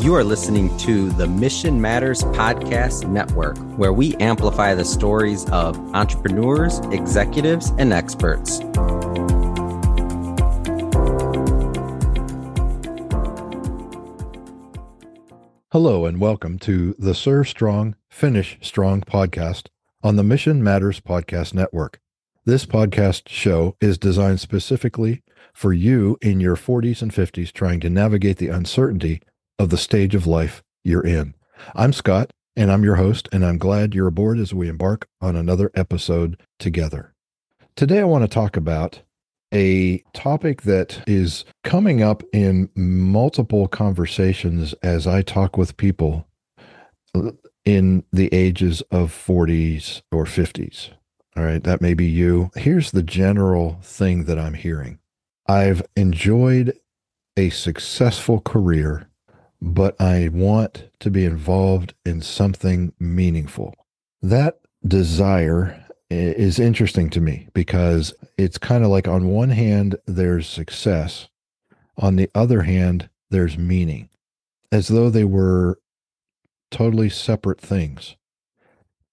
You are listening to the Mission Matters Podcast Network, where we amplify the stories of entrepreneurs, executives, and experts. Hello, and welcome to the Serve Strong, Finish Strong podcast on the Mission Matters Podcast Network. This podcast show is designed specifically for you in your 40s and 50s trying to navigate the uncertainty of the stage of life you're in. I'm Scott, and I'm your host, and I'm glad you're aboard as we embark on another episode together. Today, I want to talk about a topic that is coming up in multiple conversations as I talk with people in the ages of 40s or 50s. All right, that may be you. Here's the general thing that I'm hearing I've enjoyed a successful career but I want to be involved in something meaningful. That desire is interesting to me because it's kind of like on one hand, there's success, on the other hand, there's meaning, as though they were totally separate things.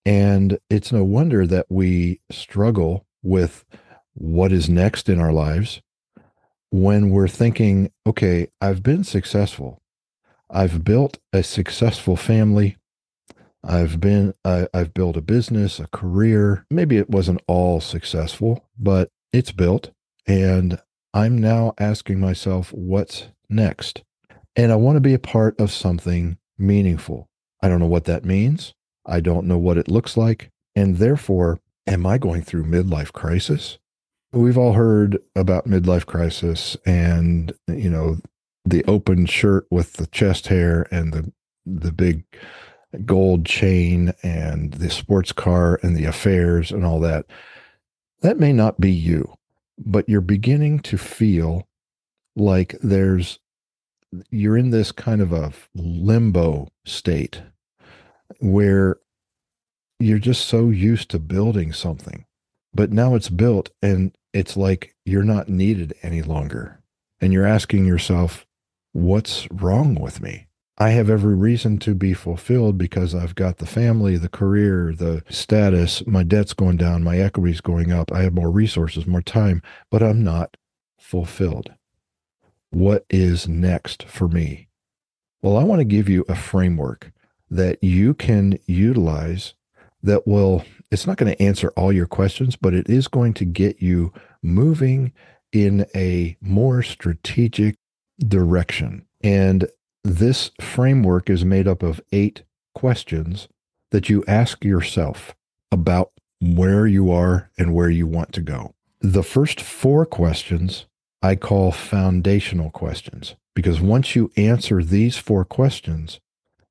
And it's no wonder that we struggle with what is next in our lives when we're thinking, okay, I've been successful. I've built a successful family. I've been I, I've built a business, a career. Maybe it wasn't all successful, but it's built. And I'm now asking myself, what's next? And I want to be a part of something meaningful. I don't know what that means. I don't know what it looks like. And therefore, am I going through midlife crisis? We've all heard about midlife crisis and, you know, the open shirt with the chest hair and the the big gold chain and the sports car and the affairs and all that that may not be you but you're beginning to feel like there's you're in this kind of a limbo state where you're just so used to building something but now it's built and it's like you're not needed any longer. And you're asking yourself what's wrong with me? I have every reason to be fulfilled because I've got the family, the career, the status, my debt's going down, my equity's going up, I have more resources, more time, but I'm not fulfilled. What is next for me? Well, I want to give you a framework that you can utilize that will, it's not going to answer all your questions, but it is going to get you moving in a more strategic direction. And this framework is made up of eight questions that you ask yourself about where you are and where you want to go. The first four questions I call foundational questions because once you answer these four questions,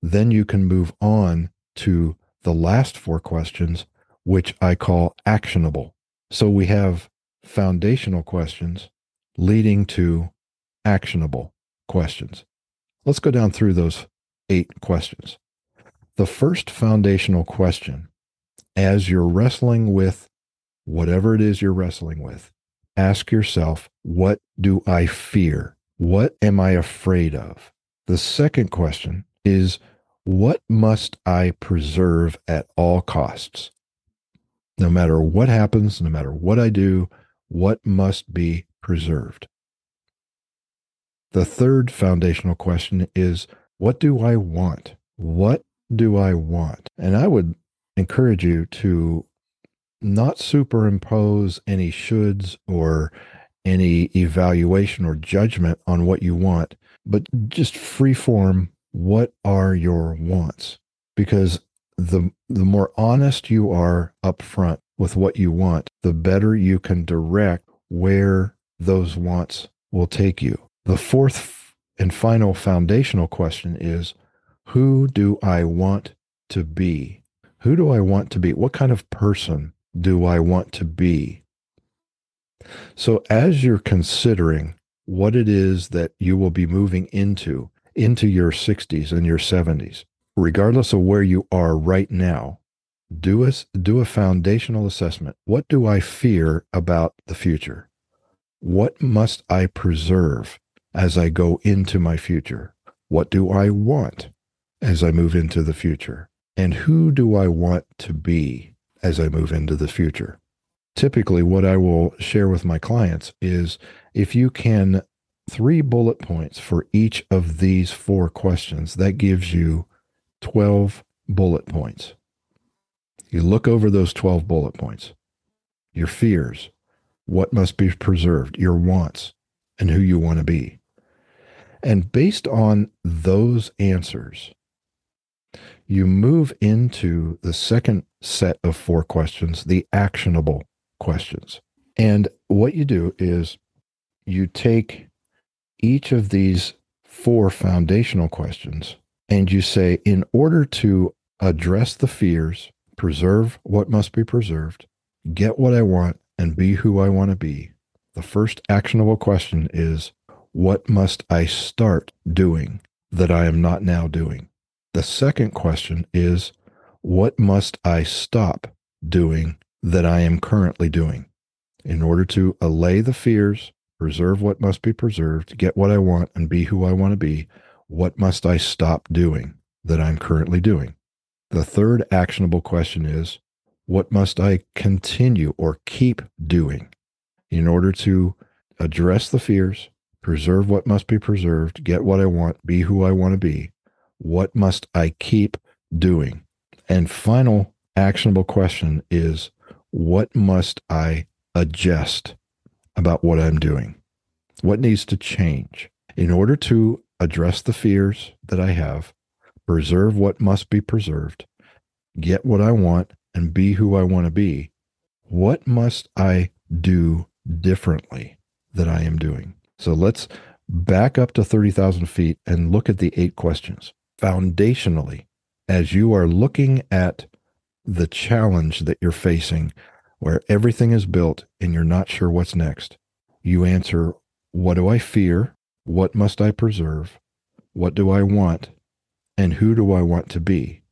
then you can move on to the last four questions, which I call actionable. So we have foundational questions leading to actionable questions. Let's go down through those eight questions. The first foundational question, as you're wrestling with whatever it is you're wrestling with, ask yourself, what do I fear? What am I afraid of? The second question is, what must I preserve at all costs? No matter what happens, no matter what I do, what must be preserved? The third foundational question is what do I want? What do I want? And I would encourage you to not superimpose any shoulds or any evaluation or judgment on what you want, but just freeform what are your wants? Because the the more honest you are upfront with what you want, the better you can direct where those wants will take you. The fourth and final foundational question is who do I want to be? Who do I want to be? What kind of person do I want to be? So, as you're considering what it is that you will be moving into, into your 60s and your 70s, regardless of where you are right now, do a, do a foundational assessment. What do I fear about the future? What must I preserve? As I go into my future? What do I want as I move into the future? And who do I want to be as I move into the future? Typically, what I will share with my clients is if you can three bullet points for each of these four questions, that gives you 12 bullet points. You look over those 12 bullet points your fears, what must be preserved, your wants, and who you want to be. And based on those answers, you move into the second set of four questions, the actionable questions. And what you do is you take each of these four foundational questions and you say, in order to address the fears, preserve what must be preserved, get what I want, and be who I want to be, the first actionable question is, what must I start doing that I am not now doing? The second question is, what must I stop doing that I am currently doing in order to allay the fears, preserve what must be preserved, get what I want, and be who I want to be? What must I stop doing that I'm currently doing? The third actionable question is, what must I continue or keep doing in order to address the fears, preserve what must be preserved, get what I want, be who I want to be? What must I keep doing? And final actionable question is what must I adjust about what I'm doing? What needs to change in order to address the fears that I have, preserve what must be preserved, get what I want, and be who I want to be? What must I do differently that I am doing? So let's back up to 30,000 feet and look at the eight questions foundationally, as you are looking at the challenge that you're facing, where everything is built and you're not sure what's next, you answer, What do I fear? What must I preserve? What do I want? And who do I want to be?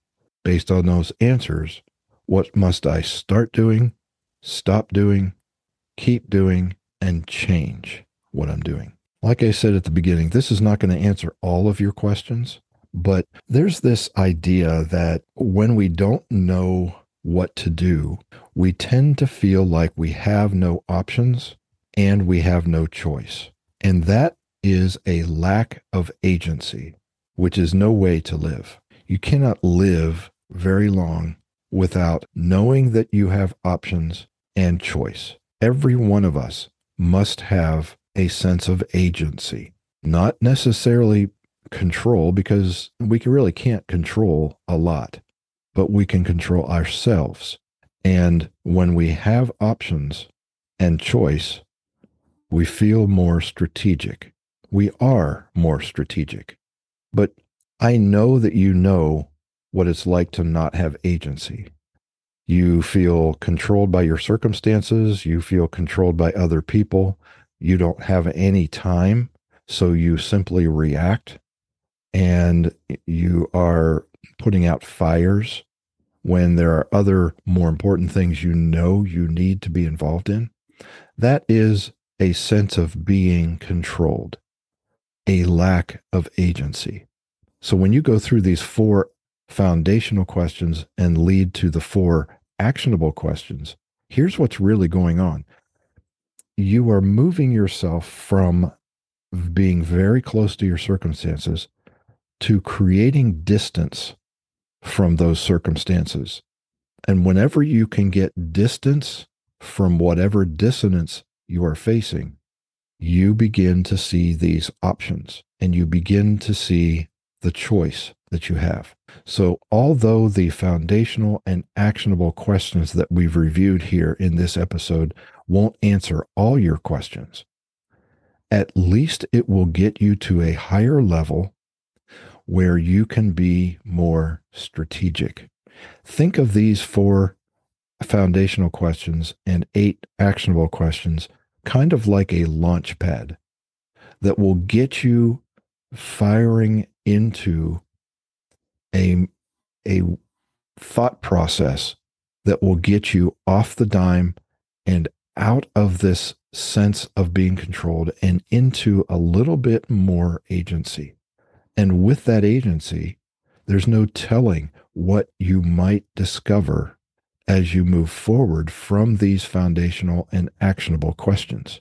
Based on those answers, what must I start doing, stop doing, keep doing, and change what I'm doing? Like I said at the beginning, this is not going to answer all of your questions, but there's this idea that when we don't know what to do, we tend to feel like we have no options and we have no choice. And that is a lack of agency, which is no way to live. You cannot live very long without knowing that you have options and choice. Every one of us must have a sense of agency, not necessarily control because we really can't control a lot, but we can control ourselves. And when we have options and choice, we feel more strategic. We are more strategic. But I know that you know what it's like to not have agency. You feel controlled by your circumstances. You feel controlled by other people. You don't have any time. So you simply react and you are putting out fires when there are other more important things you know you need to be involved in, that is a sense of being controlled, a lack of agency. So when you go through these four foundational questions and lead to the four actionable questions, here's what's really going on. You are moving yourself from being very close to your circumstances to creating distance from those circumstances. And whenever you can get distance from whatever dissonance you are facing, you begin to see these options and you begin to see the choice that you have. So, although the foundational and actionable questions that we've reviewed here in this episode won't answer all your questions, at least it will get you to a higher level where you can be more strategic. Think of these four foundational questions and eight actionable questions kind of like a launch pad that will get you firing into a, a thought process that will get you off the dime and out of this sense of being controlled and into a little bit more agency. And with that agency, there's no telling what you might discover as you move forward from these foundational and actionable questions.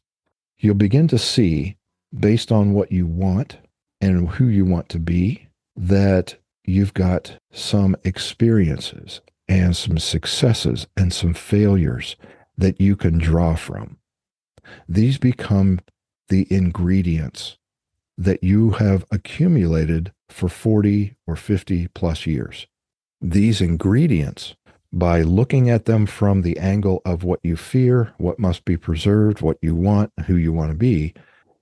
You'll begin to see, based on what you want and who you want to be, that you've got some experiences and some successes and some failures that you can draw from. These become the ingredients that you have accumulated for 40 or 50 plus years. These ingredients, by looking at them from the angle of what you fear, what must be preserved, what you want, who you want to be,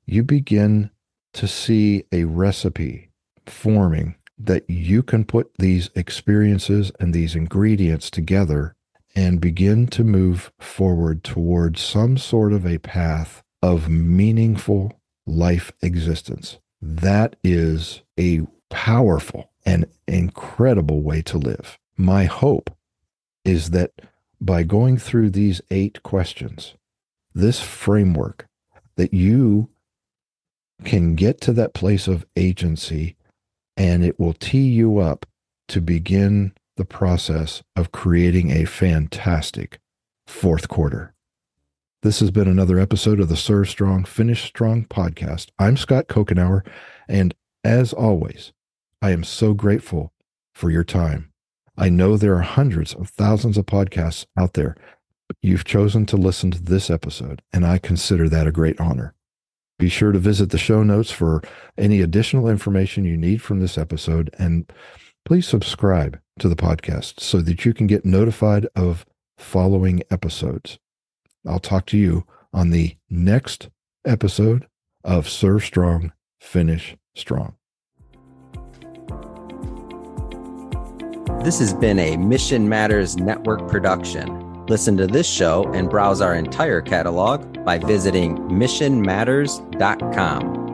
you begin to see a recipe forming that you can put these experiences and these ingredients together and begin to move forward towards some sort of a path of meaningful life existence. That is a powerful and incredible way to live. My hope is that by going through these eight questions, this framework, that you can get to that place of agency and it will tee you up to begin the process of creating a fantastic fourth quarter. This has been another episode of the Serve Strong, Finish Strong podcast. I'm Scott Couchenour, and as always, I am so grateful for your time. I know there are hundreds of thousands of podcasts out there, but you've chosen to listen to this episode, and I consider that a great honor. Be sure to visit the show notes for any additional information you need from this episode, and please subscribe to the podcast so that you can get notified of following episodes. I'll talk to you on the next episode of Serve Strong, Finish Strong. This has been a Mission Matters Network production. Listen to this show and browse our entire catalog by visiting missionmatters.com.